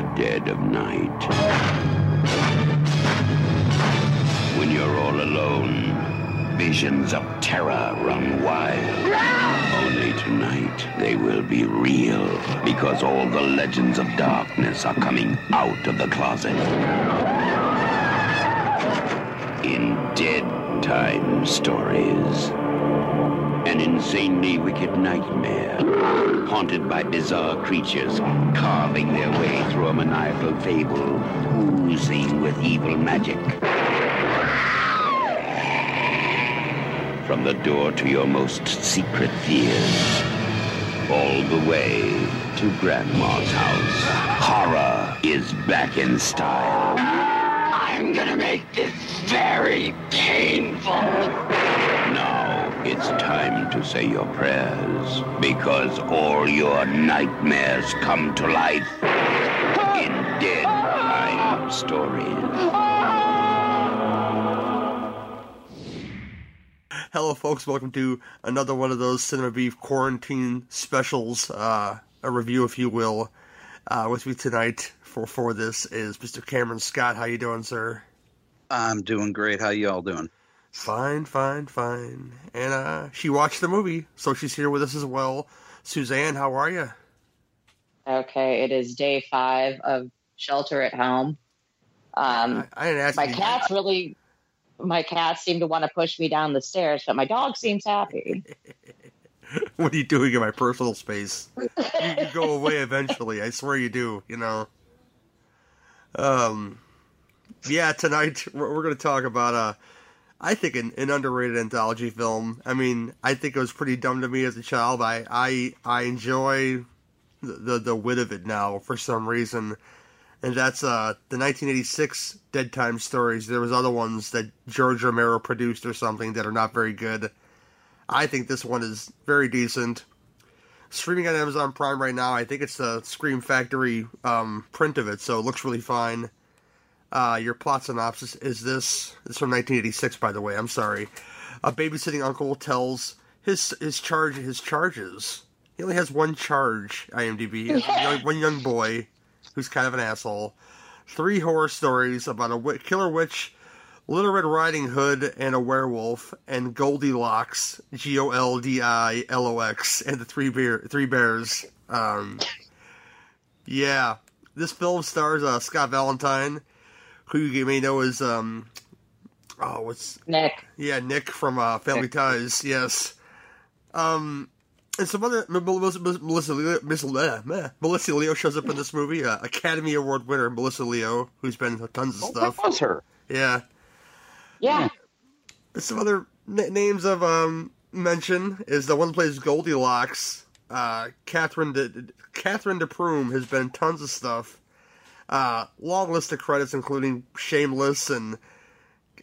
the dead of night. When you're all alone, visions of terror run wild. Only tonight they will be real because all the legends of darkness are coming out of the closet. In Dead Time Stories. An insanely wicked nightmare, haunted by bizarre creatures carving their way through a maniacal fable, oozing with evil magic. From the door to your most secret fears, all the way to Grandma's house. Horror is back in style. I'm gonna make this very painful. Now it's time to say your prayers because all your nightmares come to life in Dead Time Stories. Hello, folks. Welcome to another one of those Cinema Beef quarantine specials, uh, a review, if you will. Uh, with me tonight for for this is Mr. Cameron Scott. How you doing, sir? I'm doing great. How y'all doing? Fine, fine, fine. And uh, she watched the movie, so she's here with us as well. Suzanne, how are you? Okay, it is day five of shelter at home. Um, I, I didn't ask my you. cats really, my cats seem to want to push me down the stairs, but my dog seems happy. what are you doing in my personal space? you, you go away eventually. I swear you do. You know. Um. Yeah, tonight we're, we're going to talk about uh, I think an, an underrated anthology film. I mean, I think it was pretty dumb to me as a child. I I I enjoy the the, the wit of it now for some reason. And that's uh the 1986 Dead Time Stories. There was other ones that George Romero produced or something that are not very good. I think this one is very decent. Streaming on Amazon Prime right now. I think it's the Scream Factory um, print of it, so it looks really fine. Uh, your plot synopsis is this. It's from 1986, by the way. I'm sorry. A babysitting uncle tells his his charge his charges. He only has one charge. IMDb. One young- one young boy who's kind of an asshole. Three horror stories about a wi- killer witch, Little Red Riding Hood, and a werewolf, and Goldilocks, G O L D I L O X, and the three bear three bears. Um, yeah, this film stars uh, Scott Valentine, who you may know as um, oh, what's Nick, yeah, Nick from uh, Family Ties. Yes. Um, and some other Melissa Melissa Leo, Miss, uh, Melissa Leo shows up in this movie. Uh, Academy Award winner Melissa Leo, who's been in tons of Oh, stuff. that was her. Yeah. yeah, Some other n- names of um mention is the one that plays Goldilocks. Uh, Catherine De- Cathryn de Prume has been tons of stuff. Uh, long list of credits, including Shameless and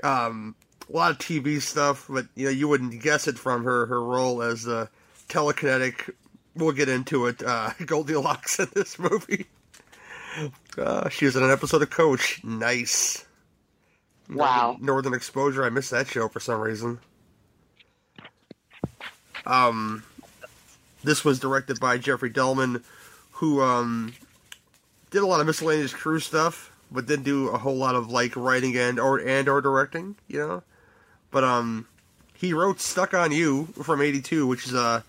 um, a lot of TV stuff. But you know, you wouldn't guess it from her her role as the telekinetic. We'll get into it. Uh, Goldilocks in this movie. Uh, she was in an episode of Coach. Nice. wow. Northern Exposure. I missed that show for some reason. Um, this was directed by Jeffrey Delman, who um did a lot of miscellaneous crew stuff, but didn't do a whole lot of like writing and or and or directing. You know, but um, he wrote "Stuck on You" from '82, which is a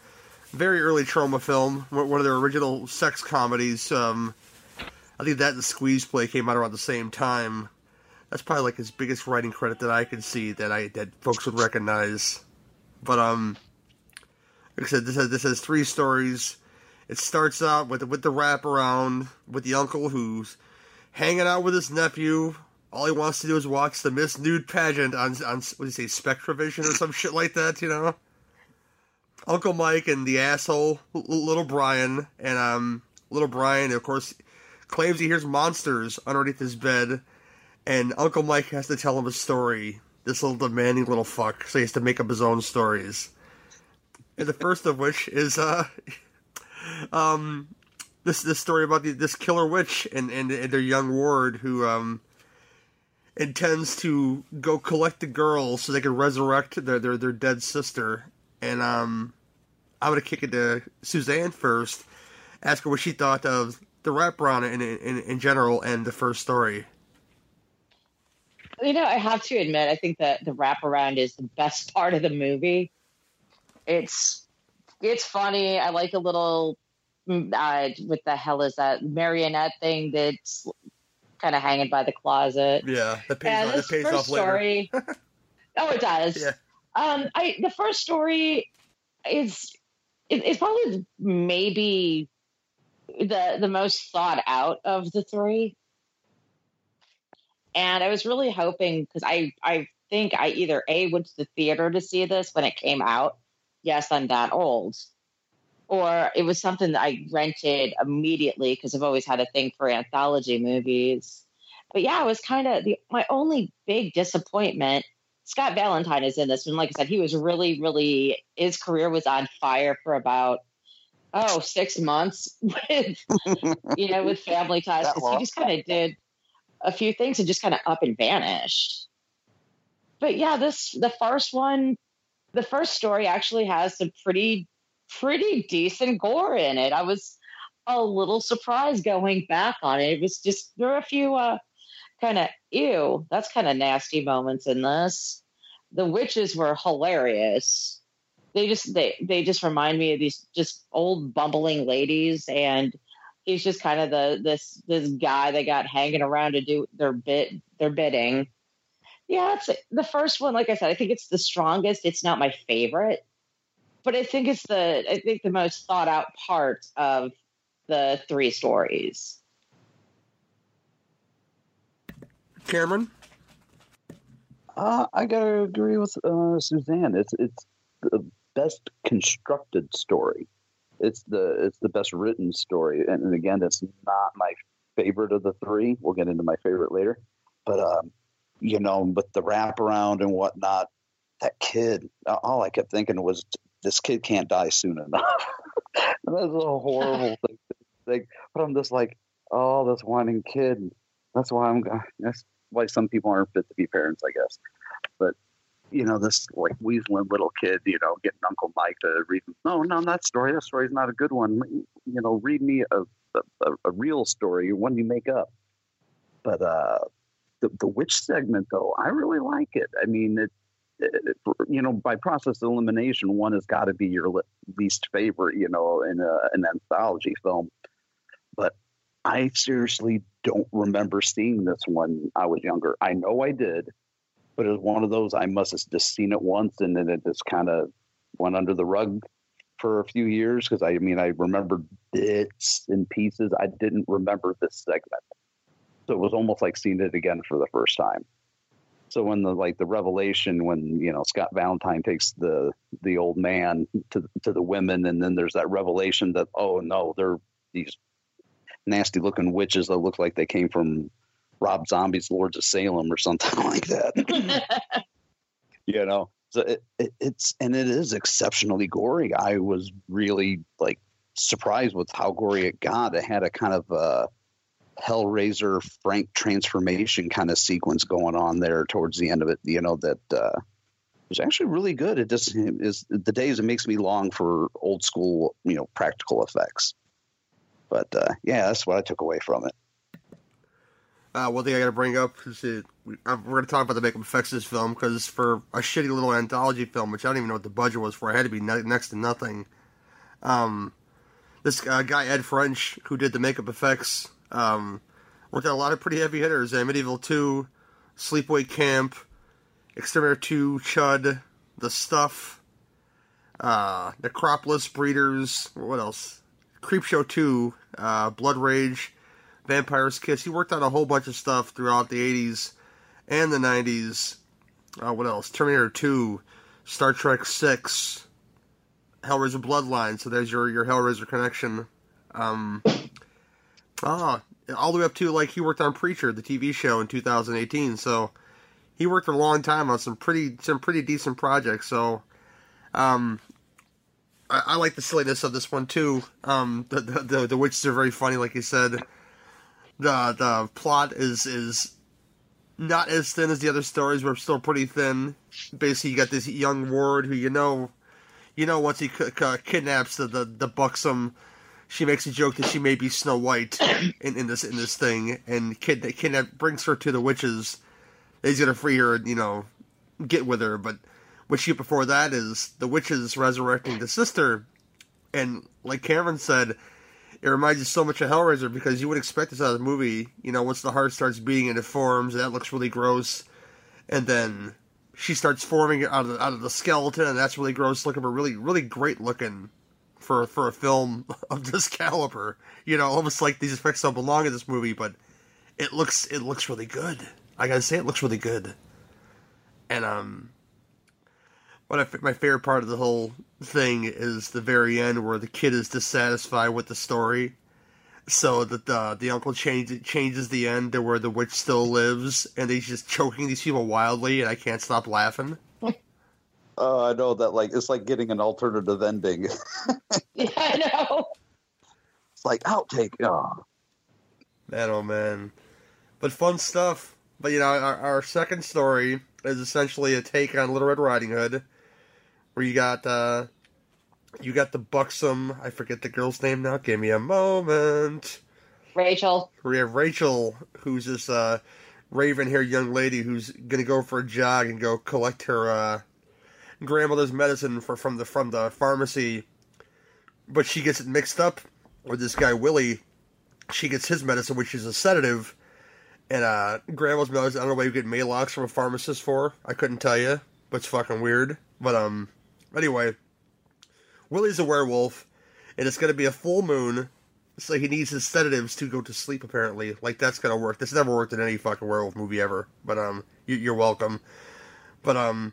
very early Troma film, one of their original sex comedies. Um, I think that and Squeeze Play came out around the same time that's probably like his biggest writing credit that I can see that I that folks would recognize. But um, like I said, this has this has three stories. It starts out with with the wraparound with the uncle who's hanging out with his nephew. All he wants to do is watch the Miss Nude pageant on on what do you say Spectravision or some shit like that, you know. Uncle Mike and the asshole little Brian and um little Brian of course claims he hears monsters underneath his bed and Uncle Mike has to tell him a story. This little demanding little fuck, so he has to make up his own stories. And the first of which is uh, um, this this story about the, this killer witch and, and and their young ward who um intends to go collect the girls so they can resurrect their their, their dead sister. And um, I'm gonna kick it to Suzanne first. Ask her what she thought of the wraparound in, in in general and the first story? You know, I have to admit, I think that the wraparound is the best part of the movie. It's it's funny. I like a little uh, what the hell is that marionette thing that's kind of hanging by the closet. Yeah, that pays, Yeah, off, that pays first off later. story. oh, it does. Yeah. Um, I the first story is it, it's probably maybe the the most thought out of the three, and I was really hoping because I I think I either a went to the theater to see this when it came out. Yes, I'm that old. Or it was something that I rented immediately because I've always had a thing for anthology movies. But yeah, it was kind of my only big disappointment. Scott Valentine is in this, and like I said, he was really, really his career was on fire for about oh six months with you know with Family Ties because he just kind of did a few things and just kind of up and vanished. But yeah, this the first one, the first story actually has some pretty pretty decent gore in it. I was a little surprised going back on it. It was just there were a few uh, kind of ew, that's kind of nasty moments in this. The witches were hilarious. They just they they just remind me of these just old bumbling ladies and he's just kind of the this this guy they got hanging around to do their bit their bidding. Yeah, it's the first one. Like I said, I think it's the strongest. It's not my favorite, but I think it's the I think the most thought out part of the three stories. Cameron, Uh, I gotta agree with uh, Suzanne. It's it's the best constructed story. It's the it's the best written story, and, and again, it's not my favorite of the three. We'll get into my favorite later, but um, you know, but the wraparound and whatnot. That kid, all I kept thinking was, this kid can't die soon enough. and that's a horrible thing to think. But I'm just like, oh, this whining kid. That's why I'm. That's why some people aren't fit to be parents, I guess. But you know, this like weaseling little kid, you know, getting Uncle Mike to read. No, no, that story. That story's not a good one. You know, read me a a, a real story, one you make up. But uh, the the witch segment, though, I really like it. I mean, it. it you know, by process of elimination, one has got to be your le- least favorite. You know, in a, an anthology film. But I seriously don't remember seeing this when I was younger. I know I did, but it was one of those I must have just seen it once and then it just kind of went under the rug for a few years because I mean I remembered bits and pieces. I didn't remember this segment, so it was almost like seeing it again for the first time. So when the like the revelation when you know Scott Valentine takes the the old man to to the women and then there's that revelation that oh no they're these nasty looking witches that look like they came from Rob Zombie's Lords of Salem or something like that. you know, so it, it, it's and it is exceptionally gory. I was really like surprised with how gory it got. It had a kind of a Hellraiser Frank transformation kind of sequence going on there towards the end of it. You know that uh, was actually really good. It just is the days it makes me long for old school, you know, practical effects. But uh, yeah, that's what I took away from it. uh, one thing I got to bring up is that we, uh, we're going to talk about the makeup effects of this film because for a shitty little anthology film, which I don't even know what the budget was for, it had to be ne- next to nothing. Um, this uh, guy Ed French, who did the makeup effects, um, worked on a lot of pretty heavy hitters: uh, Medieval Two, Sleepaway Camp, Exterminator Two, Chud, The Stuff, uh, Necropolis, Breeders. What else? Creepshow Two, uh, Blood Rage. Vampire's Kiss. He worked on a whole bunch of stuff throughout the 80s and the 90s. Uh, what else? Terminator 2, Star Trek 6, Hellraiser Bloodline. So there's your, your Hellraiser connection. Um, ah, all the way up to, like, he worked on Preacher, the TV show, in 2018. So he worked a long time on some pretty some pretty decent projects. So um, I, I like the silliness of this one, too. Um, the, the, the, the witches are very funny, like you said the the plot is is not as thin as the other stories, but still pretty thin. Basically, you got this young ward who you know, you know, once he c- c- kidnaps the, the the buxom she makes a joke that she may be Snow White in, in this in this thing, and kid that kidnap brings her to the witches. He's gonna free her, you know, get with her. But what she before that is the witches resurrecting the sister, and like Cameron said, it reminds you so much of Hellraiser because you would expect this out of the movie. You know, once the heart starts beating and it forms, that looks really gross, and then she starts forming out of the, out of the skeleton, and that's really gross looking, but really really great looking for for a film of this caliber. You know, almost like these effects don't belong in this movie, but it looks it looks really good. I gotta say, it looks really good. And um, what I, my favorite part of the whole thing is the very end where the kid is dissatisfied with the story. So that the the uncle changes changes the end to where the witch still lives, and he's just choking these people wildly, and I can't stop laughing. Oh, I know that. Like it's like getting an alternative ending. Yeah, I know. it's like outtake. Oh, Man, oh man. But fun stuff. But you know, our, our second story is essentially a take on Little Red Riding Hood, where you got uh, you got the buxom. I forget the girl's name now. Give me a moment. Rachel. We have Rachel, who's this uh, raven-haired young lady who's gonna go for a jog and go collect her uh, grandmother's medicine for from the from the pharmacy, but she gets it mixed up with this guy Willie. She gets his medicine, which is a sedative, and uh, grandma's medicine. I don't know why you get Maalox from a pharmacist for. I couldn't tell you, but it's fucking weird. But um, anyway, Willie's a werewolf, and it's gonna be a full moon. So he needs his sedatives to go to sleep. Apparently, like that's gonna work. This never worked in any fucking werewolf movie ever. But um, you, you're welcome. But um,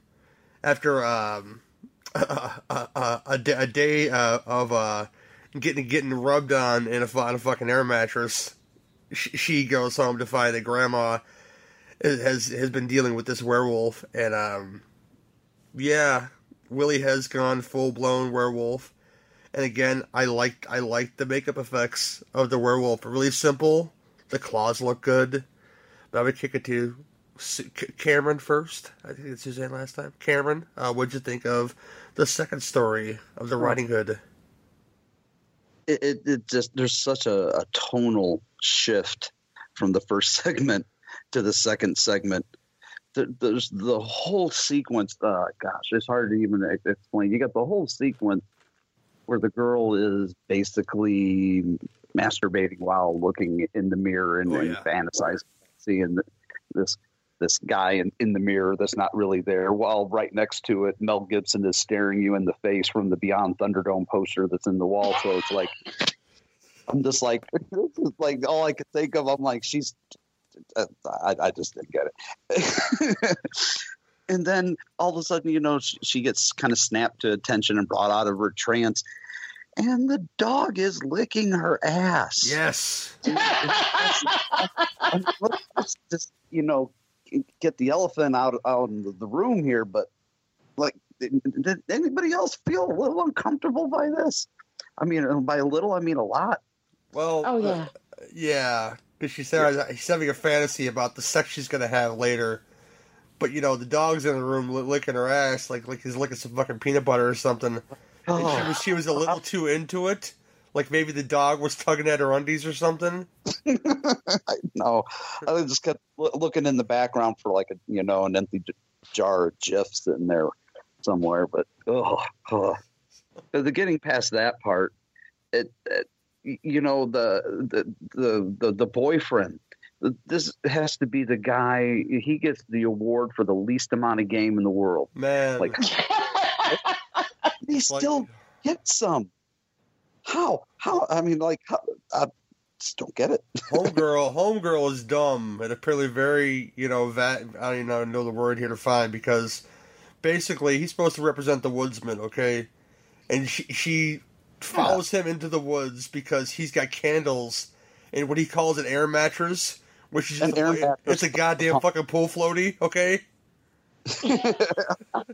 after um, a, a, a, day- a day uh, of uh, getting getting rubbed on in a, on a fucking air mattress, she, she goes home to find that grandma has has been dealing with this werewolf, and um, yeah, Willie has gone full blown werewolf. And again, I liked I liked the makeup effects of the werewolf. Really simple. The claws look good. But I would kick it to Cameron first. I think it's Suzanne last time. Cameron, uh, what'd you think of the second story of the Riding Hood? it, it, it just there's such a, a tonal shift from the first segment to the second segment. There, there's the whole sequence. Uh, gosh, it's hard to even explain. You got the whole sequence where the girl is basically masturbating while looking in the mirror and, Oh, and fantasizing, seeing this this guy in, in the mirror that's not really there. While right next to it, Mel Gibson is staring you in the face from the Beyond Thunderdome poster that's in the wall. So it's like I'm just like this is like all I could think of. I'm like she's uh, I, I just didn't get it. and then all of a sudden, you know, she, she gets kind of snapped to attention and brought out of her trance. And the dog is licking her ass. Yes. I mean, let's, let's just, you know, get the elephant out out in the, the room here. But like, did, did anybody else feel a little uncomfortable by this? I mean, by a little, I mean a lot. Well, oh uh, yeah. yeah, because she said he's having a fantasy about the sex she's gonna have later. But you know, the dog's in the room li- licking her ass, like like he's licking some fucking peanut butter or something. And she Oh, was she was a little too into it. Like maybe the dog was tugging at her undies or something. no, I just kept looking in the background for like a you know an empty jar of Jif sitting there somewhere. But oh, oh. the getting past that part, it, it you know the the the the, the boyfriend. This has to be the guy. He gets the award for the least amount of game in the world. Man, Like he like- still gets some. How? How? I mean, like, how, I just don't get it. homegirl, homegirl is dumb and apparently very, you know, that I don't even know, the word here to find because basically he's supposed to represent the woodsman, okay? And she, she follows him into the woods because he's got candles and what he calls an air mattress, which is An just mattress. it's a goddamn uh-huh. fucking pool floaty, okay?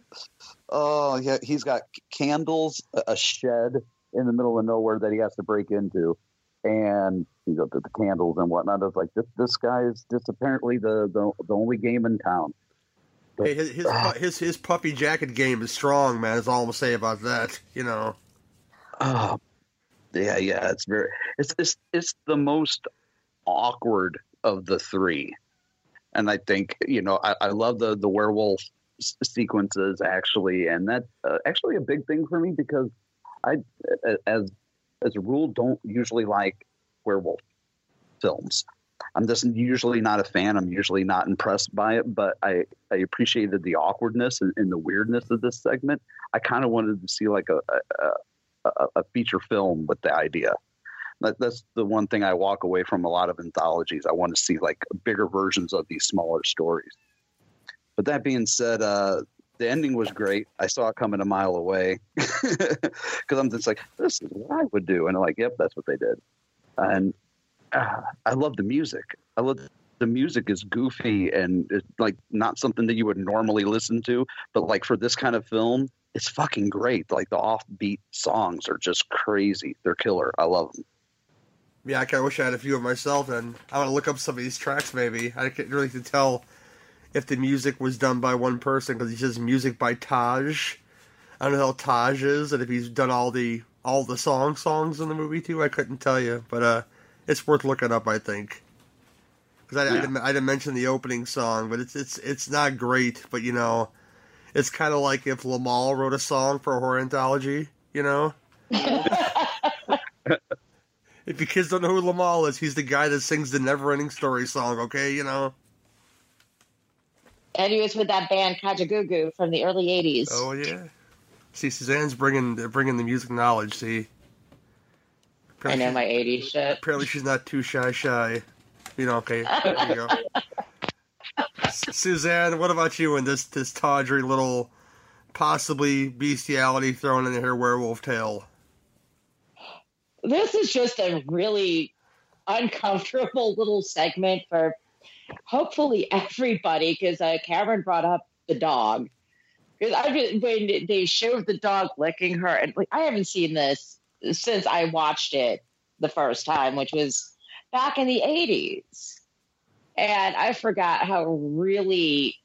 Oh, yeah, he's got candles, a shed in the middle of nowhere that he has to break into, and you know the, the candles and whatnot. It's like this, this guy is just apparently the, the the only game in town. Hey, his his, pu- his his puppy jacket game is strong, man. Is all I'm gonna say about that. You know, Oh, Yeah, yeah, it's very it's it's it's the most awkward of the three, and I think you know I, I love the the werewolf s- sequences actually, and that's uh, actually a big thing for me because I as as a rule don't usually like werewolf films. I'm just usually not a fan. I'm usually not impressed by it, but I, I appreciated the awkwardness and, and the weirdness of this segment. I kind of wanted to see like a, a, a, a feature film with the idea. That, that's the one thing I walk away from a lot of anthologies. I want to see like bigger versions of these smaller stories. But that being said, uh, the ending was great. I saw it coming a mile away because I'm just like, this is what I would do, and I'm like, yep, that's what they did. And uh, I love the music. I love the music is goofy and it's like not something that you would normally listen to, but like for this kind of film, it's fucking great. Like the offbeat songs are just crazy. They're killer. I love them. Yeah, I kind of wish I had a few of myself, and I want to look up some of these tracks. Maybe I can't really tell if the music was done by one person because he says music by Taj. I don't know how Taj is, and if he's done all the all the song songs in the movie too. I couldn't tell you, but uh, it's worth looking up. I think because I, Yeah. I, didn't, I didn't mention the opening song, but it's it's it's not great. But you know, it's kind of like if Limahl wrote a song for a horror anthology. You know. If you kids don't know who Limahl is, he's the guy that sings the Never Ending Story song, okay? You know? And he was with that band Kajagoogoo from the early 80s. Oh, yeah. See, Suzanne's bringing bringing the music knowledge, see? I know my 80s shit. Apparently she's not too shy shy. You know, okay. There you go. Suzanne, what about you and this, this tawdry little possibly bestiality thrown in her werewolf tale? This is just a really uncomfortable little segment for hopefully everybody because uh, Cameron brought up the dog. Because I when they showed the dog licking her, and like I haven't seen this since I watched it the first time, which was back in the '80s, and I forgot how really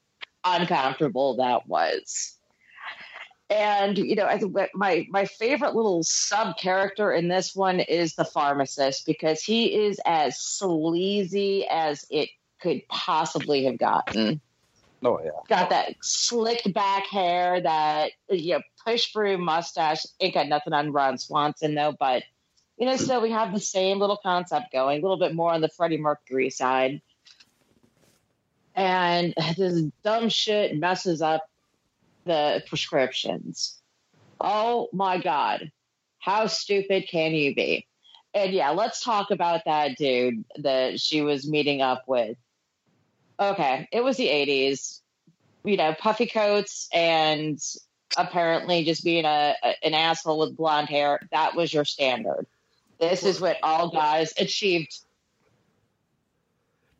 uncomfortable that was. And you know, I think my my favorite little sub character in this one is the pharmacist because he is as sleazy as it could possibly have gotten. Oh yeah. Got that slicked back hair, that you know, push through mustache. Ain't got nothing on Ron Swanson though, but you know, still we have the same little concept going, a little bit more on the Freddie Mercury side. And this dumb shit messes up the prescriptions. Oh my god. How stupid can you be? And yeah, let's talk about that dude that she was meeting up with. Okay, it was the 80s. You know, puffy coats and apparently just being a, a- an asshole with blonde hair. That was your standard. This is what all guys achieved.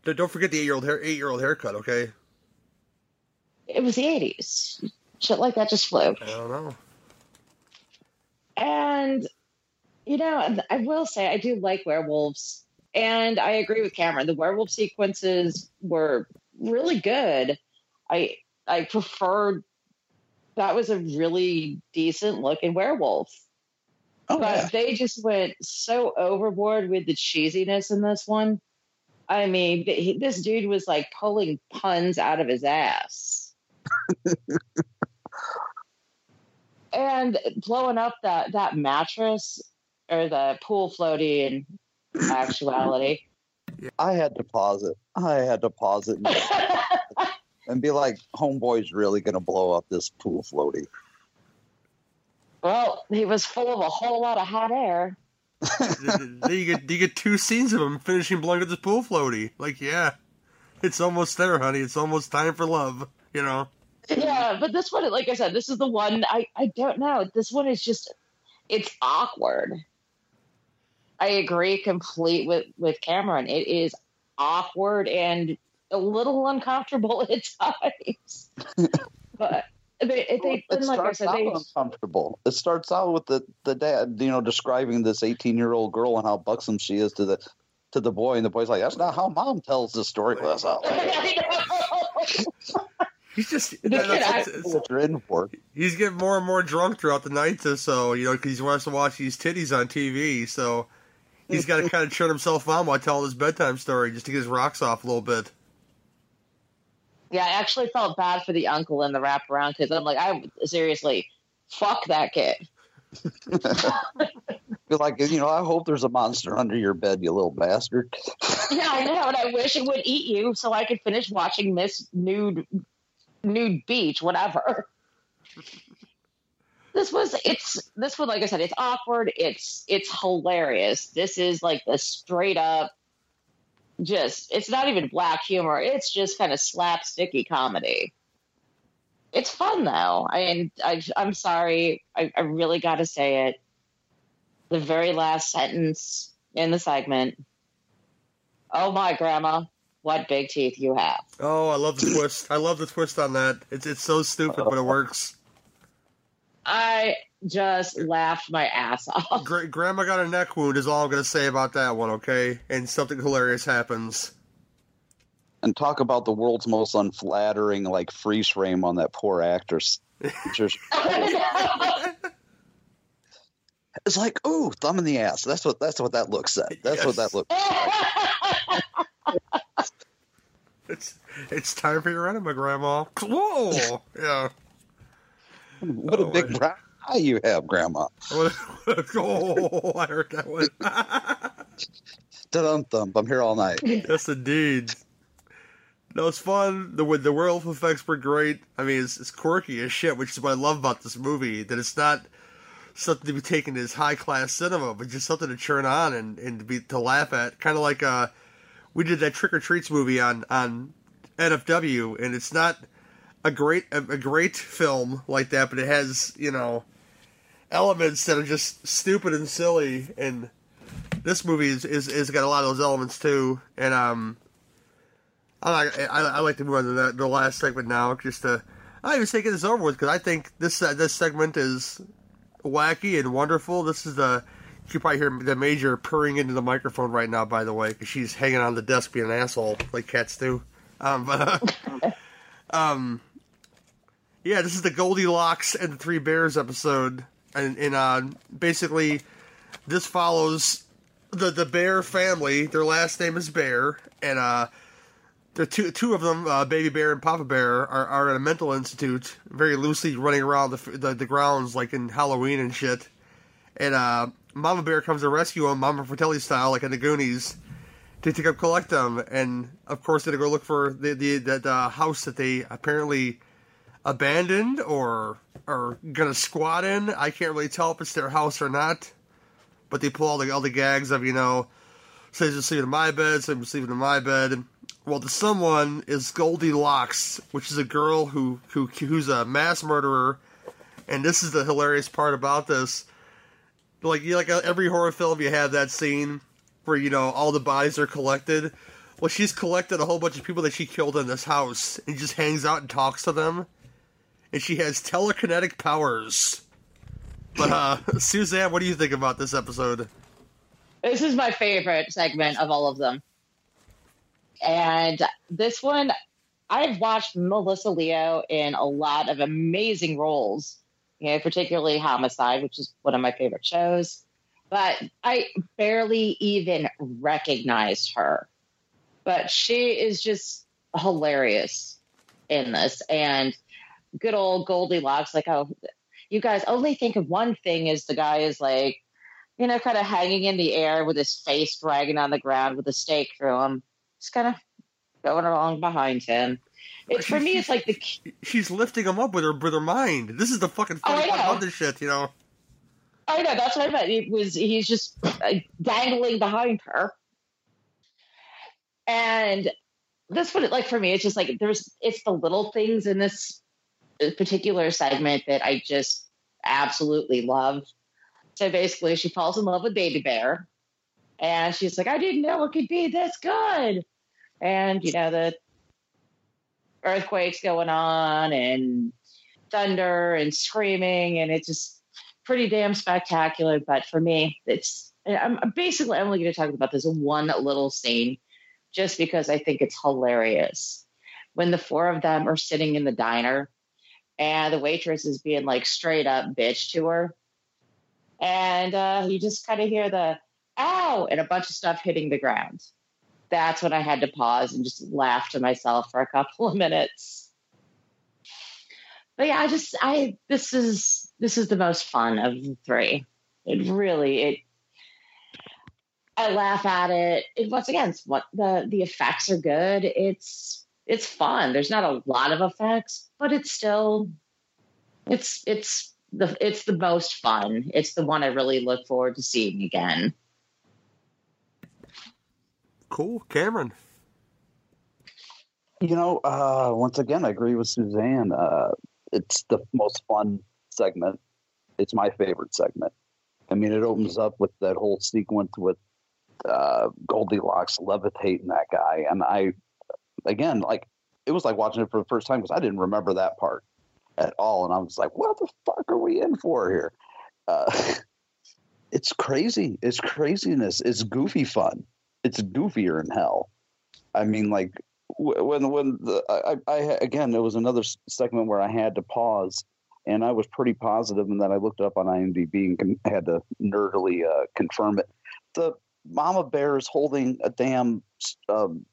Don't don't forget the eight year old hair eight year old haircut, okay? It was the 80s. Shit like that just flew. I don't know. And, you know, I will say I do like werewolves. And I agree with Cameron. The werewolf sequences were really good. I I preferred that was a really decent looking werewolf. Oh but yeah. they just went so overboard with the cheesiness in this one. I mean, he- this dude was like pulling puns out of his ass. and blowing up that, that mattress or the pool floaty in actuality. I had to pause it. I had to pause it and, and be like, "Homeboy's really gonna blow up this pool floaty." well, he was full of a whole lot of hot air. you get you get two scenes of him finishing blowing up this pool floaty. Like, yeah, it's almost there, honey. It's almost time for love. You know. yeah, but this one, like I said, this is the one I, I don't know. This one is just it's awkward. I agree complete with with Cameron. It is awkward and a little uncomfortable at times. but they, they, it like I starts said, out they, uncomfortable. It starts out with the the dad, you know, describing this eighteen year old girl and how buxom she is to the to the boy, and the boy's like, "That's not how mom tells the story." Well, that's not- He's just that- kid that's- acts- it's- That's what you're in for. he's getting more and more drunk throughout the night, so- so you know because he wants to watch these titties on TV. So he's got to kind of turn himself on while telling his bedtime story just to get his rocks off a little bit. Yeah, I actually felt bad for the uncle in the wraparound because I'm like, I seriously, fuck that kid. You're like, you know, I hope there's a monster under your bed, you little bastard. Yeah, I know, and I wish it would eat you so I could finish watching Miss Nude Nude Beach, whatever. This was it's this one like I said, it's awkward, it's it's hilarious. This is like the straight up just it's not even black humor, it's just kind of slapsticky comedy. It's fun though. I and I I'm sorry, I, I really gotta say it. The very last sentence in the segment Oh my grandma, what big teeth you have. Oh, I love the twist. I love the twist on that. It's it's so stupid, but it works. I just laughed my ass off. Gra- Grandma got a neck wound is all I'm gonna say about that one. Okay, and something hilarious happens. And talk about the world's most unflattering, like, freeze frame on that poor actress. It's like, ooh, thumb in the ass. That's what that's what that looks like. That's what that looks like. It's it's time for your enema, Grandma. Whoa, yeah. What a Oh, big my- brown eye you have, Grandma. What- oh, I heard that one. Dum thump. I'm here all night. yes, indeed. No, it's fun. The the werewolf effects were great. I mean, it's, it's quirky as shit, which is what I love about this movie. That it's not something to be taken as high class cinema, but just something to churn on and, and to be to laugh at. Kind of like uh, we did that Trick or Treats movie on on NFW, and it's not a great a, great film like that, but it has you know elements that are just stupid and silly and this movie is, is, is got a lot of those elements too, and um, I like I, I like to move on to the, the last segment now, just to I even say get this over with because I think this uh, this segment is wacky and wonderful. This is the you probably hear the major purring into the microphone right now, by the way, because she's hanging on the desk being an asshole like cats do. Um, but uh, um, yeah, this is the Goldilocks and the Three Bears episode, and, and uh, basically this follows the the Bear family. Their last name is Bear, and uh, the two two of them, uh, Baby Bear and Papa Bear, are, are at a mental institute, very loosely running around the, the the grounds like in Halloween and shit. And uh, Mama Bear comes to rescue them, Mama Fratelli style, like in the Goonies, to take up collect them. And of course, they go look for the the that uh, house that they apparently abandoned or are gonna squat in. I can't really tell if it's their house or not but they pull all the all the gags of you know, say you're sleeping in my bed, say I'm sleeping in my bed. Well, the someone is Goldilocks, which is a girl who who who's a mass murderer, and this is the hilarious part about this. Like you like every horror film, you have that scene where you know all the bodies are collected. Well, she's collected a whole bunch of people that she killed in this house, and just hangs out and talks to them. And she has telekinetic powers. But uh, Suzanne, what do you think about this episode? This is my favorite segment of all of them. And this one, I've watched Melissa Leo in a lot of amazing roles, you know, particularly Homicide, which is one of my favorite shows. But I barely even recognized her. But she is just hilarious in this. And good old Goldilocks, like, oh, you guys only think of one thing is the guy is like, you know, kind of hanging in the air with his face dragging on the ground with a stake through him. Just kind of going along behind him. It's for me, it's like the She's lifting him up with her with her mind. This is the fucking Oh, funny I part about this shit, you know. I know that's what I meant. It was he's just uh, dangling behind her, and that's what it like for me. It's just like there's it's the little things in this particular segment that I just absolutely love. So basically, she falls in love with Baby Bear, and she's like, "I didn't know it could be this good," and you know the earthquakes going on and thunder and screaming, and it's just pretty damn spectacular. But for me, it's I'm I'm basically only going to talk about this one little scene, just because I think it's hilarious. when the four of them are sitting in the diner and the waitress is being like straight up bitch to her. And uh, you just kind of hear the ow and a bunch of stuff hitting the ground. That's when I had to pause and just laugh to myself for a couple of minutes. But yeah, I just I this is this is the most fun of the three. It really it I laugh at it. it once again, what the the effects are good. It's it's fun. There's not a lot of effects, but it's still it's it's the it's the most fun. It's the one I really look forward to seeing again. Cool, Cameron. You know, uh, once again, I agree with Suzanne. Uh, it's the most fun segment. It's my favorite segment. I mean, it opens up with that whole sequence with uh, Goldilocks levitating that guy, and I, again, like it was like watching it for the first time because I didn't remember that part at all, and I was like, "What the fuck are we in for here?" Uh, it's crazy. It's craziness. It's goofy fun. It's goofier in hell. I mean, like when when the, I, I again, it was another segment where I had to pause, and I was pretty positive, and then I looked up on IMDb and had to nerdily uh, confirm it. The mama bear is holding a damn um,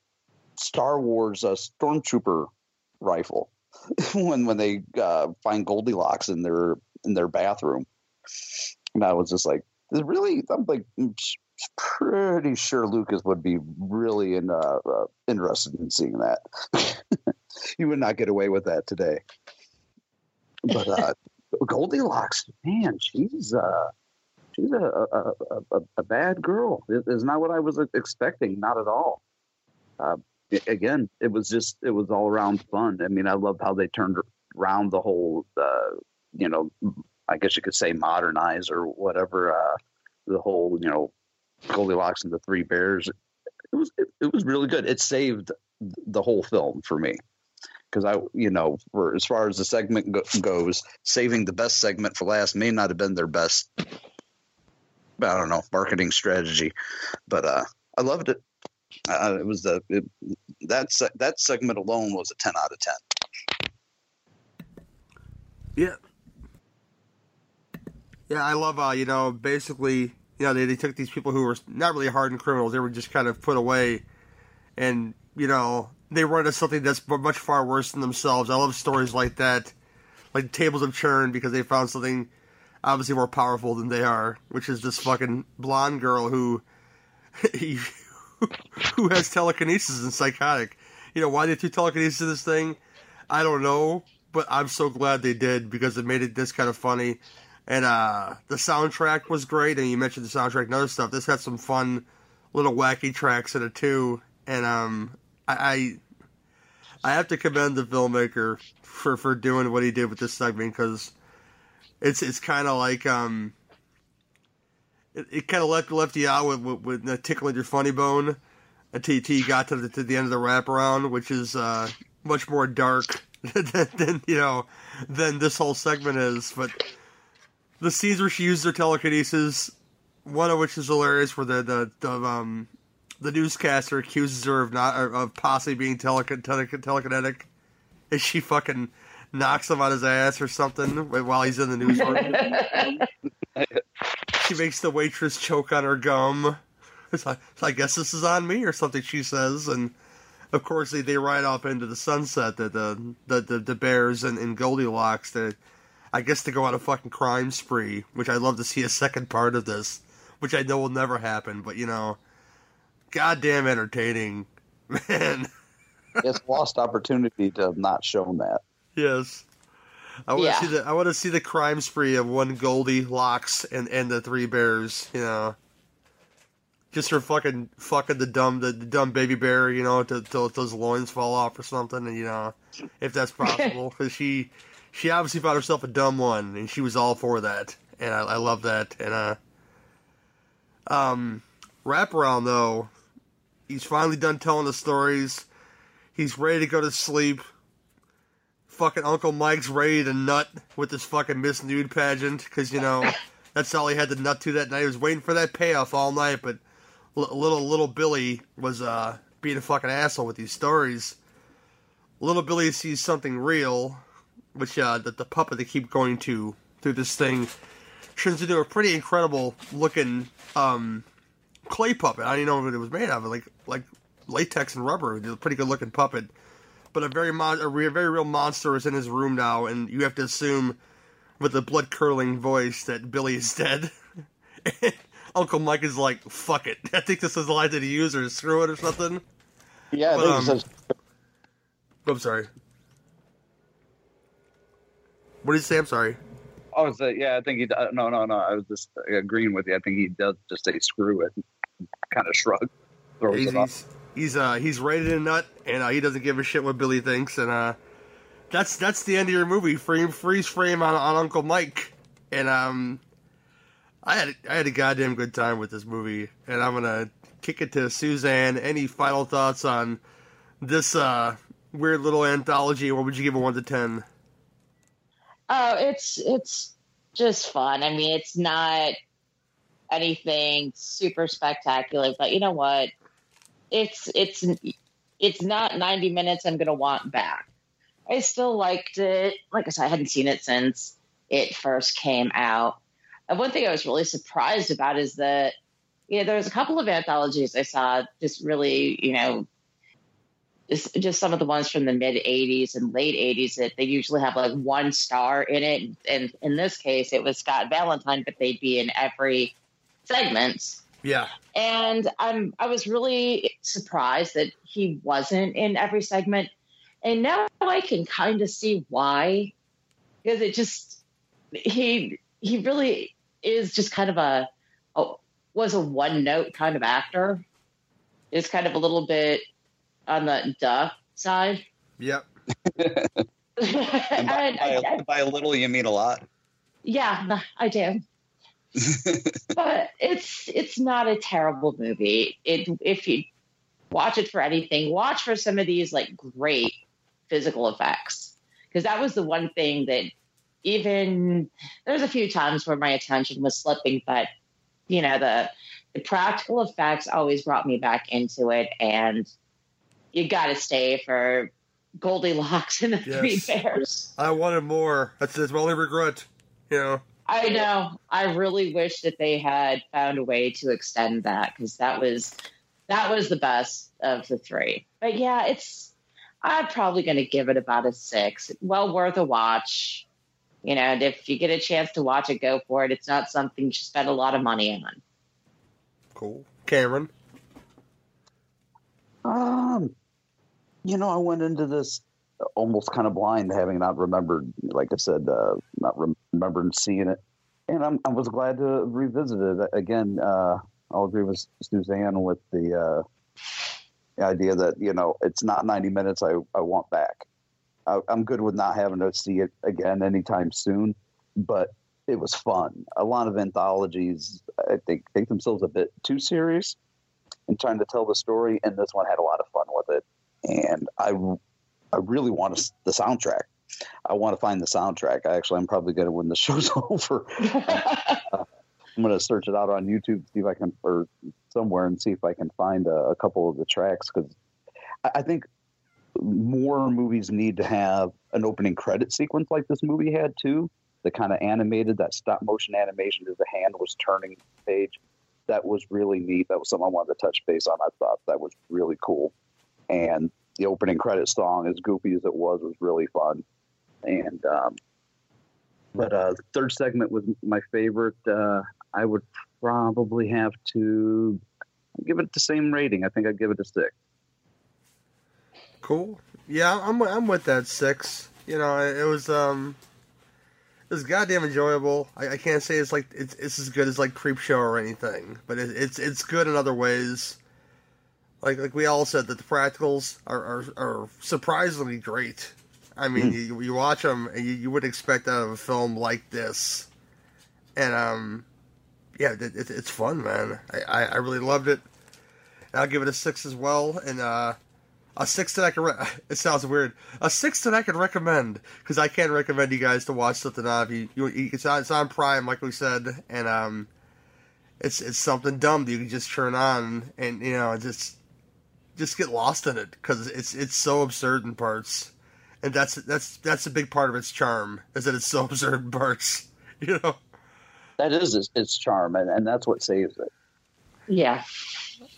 Star Wars uh, stormtrooper rifle when when they uh, find Goldilocks in their in their bathroom, and I was just like, really? I'm like pretty sure Lucas would be really in, uh, uh, interested in seeing that. he would not get away with that today. But uh, Goldilocks, man, she's uh, she's a, a, a, a, bad girl. It is not what I was expecting. Not at all. Again, it was just it was all around fun. I mean, I love how they turned around the whole, uh, you know, I guess you could say modernize or whatever. Uh, the whole, you know, Goldilocks and the Three Bears. It was it, it was really good. It saved the whole film for me because I, you know, for as far as the segment go- goes, saving the best segment for last may not have been their best I don't know marketing strategy, but uh, I loved it. Uh, it was the it, that that segment alone was a ten out of ten. Yeah, yeah, I love uh, you know basically you know they, they took these people who were not really hardened criminals, they were just kind of put away, and you know they run into something that's much far worse than themselves. I love stories like that, like tables have churned because they found something obviously more powerful than they are, which is this fucking blonde girl who who has telekinesis and psychotic. You know why they threw telekinesis in this thing? I don't know, but I'm so glad they did because it made it this kind of funny. And uh, the soundtrack was great, and you mentioned the soundtrack and other stuff. This had some fun little wacky tracks in it too, and um, I, I I have to commend the filmmaker for for doing what he did with this segment because it's it's kind of like um, it, it kind of left left you out with, with, with tickling your funny bone until, you got to the, to the end of the wraparound, which is uh, much more dark than, than you know than this whole segment is. But the scenes where she uses her telekinesis, one of which is hilarious, where the the, the um the newscaster accuses her of not of possibly being tele- tele- telekinetic, and she fucking knocks him on his ass or something while he's in the newsroom. she makes the waitress choke on her gum. Like, I guess this is on me or something. She says, and of course they, they ride off into the sunset. The the the, the, the bears and, and Goldilocks. To, I guess to go on a fucking crime spree, which I'd love to see a second part of this, which I know will never happen. But you know, goddamn entertaining, man. it's lost opportunity to have not shown that. Yes. I want Yeah. to see the I want to see the crime spree of one Goldie Locks and and the three bears. You know, just for fucking fucking the dumb the, the dumb baby bear. You know, till till those loins fall off or something. And you know, if that's possible, because she she obviously found herself a dumb one, and she was all for that. And I, I love that. And uh, um, wraparound though, he's finally done telling the stories. He's ready to go to sleep fucking Uncle Mike's ready to nut with this fucking Miss Nude pageant because you know that's all he had to nut to that night. He was waiting for that payoff all night, but l- little little Billy was uh, being a fucking asshole with these stories. little Billy sees something real, which uh, that the puppet they keep going to through this thing turns into a pretty incredible looking um, clay puppet. I don't know what it was made of, like like latex and rubber. It's a pretty good looking puppet, but a very mon- a re- very real monster is in his room now, and you have to assume with a blood curdling voice that Billy is dead. Uncle Mike is like, "Fuck it." I think this is the line that he used, or screw it, or something. Yeah, but, um, says- I'm sorry. What did you say? I'm sorry. Oh, so, yeah, I think he. Uh, no, no, no. I was just agreeing with you. I think he does just say screw it, kind of shrug, throws He's it up. He's, uh he's rated a nut, and uh, he doesn't give a shit what Billy thinks, and uh, that's that's the end of your movie. Frame freeze frame on, on Uncle Mike, and um, I had I had a goddamn good time with this movie, and I'm gonna kick it to Suzanne. Any final thoughts on this uh weird little anthology? What would you give a one to ten? Oh, it's it's just fun. I mean, it's not anything super spectacular, but you know what? It's it's it's not 90 minutes I'm to want back. I still liked it. Like I said, I hadn't seen it since it first came out. And one thing I was really surprised about is that you know, there was a couple of anthologies I saw just really, you know, just, just some of the ones from the mid 80s and late 80s that they usually have like one star in it. And in this case, it was Scott Valentine, but they'd be in every segment. Yeah, And I'm I was really surprised that he wasn't in every segment. And now I can kind of see why. Because it just he he really is just kind of a, a was a one note kind of actor. Is kind of a little bit on the duh side. yep. and And by, I, I, by a little, you mean a lot. yeah, I do. but it's it's not a terrible movie. It if you watch it for anything, watch for some of these like great physical effects because that was the one thing that even there's a few times where my attention was slipping, but you know the the practical effects always brought me back into it, and you got to stay for Goldilocks and the Three Bears. I wanted more. That's, that's my only regret. You know. I know. I really wish that they had found a way to extend that because that was that was the best of the three. But yeah, it's I'm probably going to give it about a six. Well worth a watch. You know, and if you get a chance to watch it, go for it. It's not something you spend a lot of money on. Cool. Cameron. Um, you know, I went into this almost kind of blind, having not remembered, like I said, uh, not rem- remembering seeing it, and I'm, I was glad to revisit it again. Uh, I'll agree with Suzanne with the, uh, the idea that you know it's not 90 minutes. I I want back. I, I'm good with not having to see it again anytime soon, but it was fun. A lot of anthologies, I think, take themselves a bit too serious in trying to tell the story, and this one had a lot of fun with it. And I, I really want to, the soundtrack. I want to find the soundtrack. I actually, I'm probably going to when the show's over. I'm going to search it out on YouTube, see if I can, or somewhere, and see if I can find a, a couple of the tracks because I, I think more movies need to have an opening credit sequence like this movie had too. The kind of animated, that stop motion animation as the hand was turning the page. That was really neat. That was something I wanted to touch base on. I thought that was really cool. And the opening credit song, as goofy as it was, was really fun. And um, but uh, third segment was my favorite. Uh, I would probably have to give it the same rating. I think I'd give it a six. Cool. Yeah, I'm I'm with that six. You know, it was um, it was goddamn enjoyable. I, I can't say it's like it's it's as good as like Creepshow or anything, but it, it's it's good in other ways. Like like we all said that the practicals are are, are surprisingly great. I mean, you, you watch them and you, you wouldn't expect out of a film like this, and um, yeah, it, it, it's fun, man. I, I, I really loved it. I'll give it a six as well, and uh, a six that I can. Re- it sounds weird. A six that I can recommend because I can't recommend you guys to watch something on. If you, you it's on it's on Prime, like we said, and um, it's it's something dumb that you can just turn on, and you know, just just get lost in it because it's it's so absurd in parts, and that's that's that's a big part of its charm is that it's so absurd in parts. You know, that is its, its charm, and, and that's what saves it. Yeah.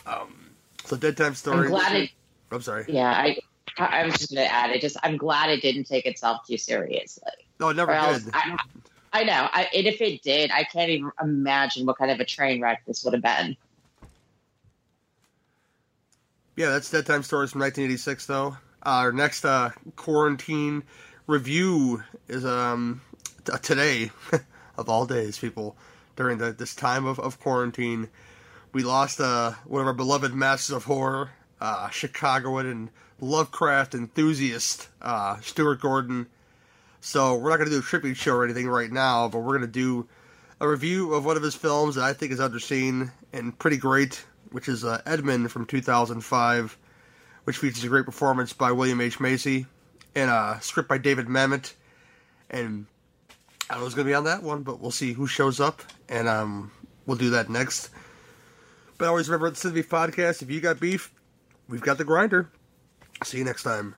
Um, so dead time story. I'm glad it. I'm sorry. Yeah, I I was just going to add it. Just I'm glad it didn't take itself too seriously. No, it never else, did. I, I know. I, and if it did, I can't even imagine what kind of a train wreck this would have been. Yeah, that's Dead Time Stories from 1986, though. Uh, our next uh, quarantine review is um t- today, of all days, people. During the, this time of, of quarantine, we lost uh, one of our beloved masters of horror, uh, Chicagoan and Lovecraft enthusiast, uh, Stuart Gordon. So we're not going to do a tribute show or anything right now, but we're going to do a review of one of his films that I think is underseen and pretty great which is uh, Edmond from 2005, which features a great performance by William H. Macy and a script by David Mamet. And I don't know who's going to be on that one, but we'll see who shows up, and um, we'll do that next. But always remember the Cinema Podcast, if you got beef, we've got the grinder. See you next time.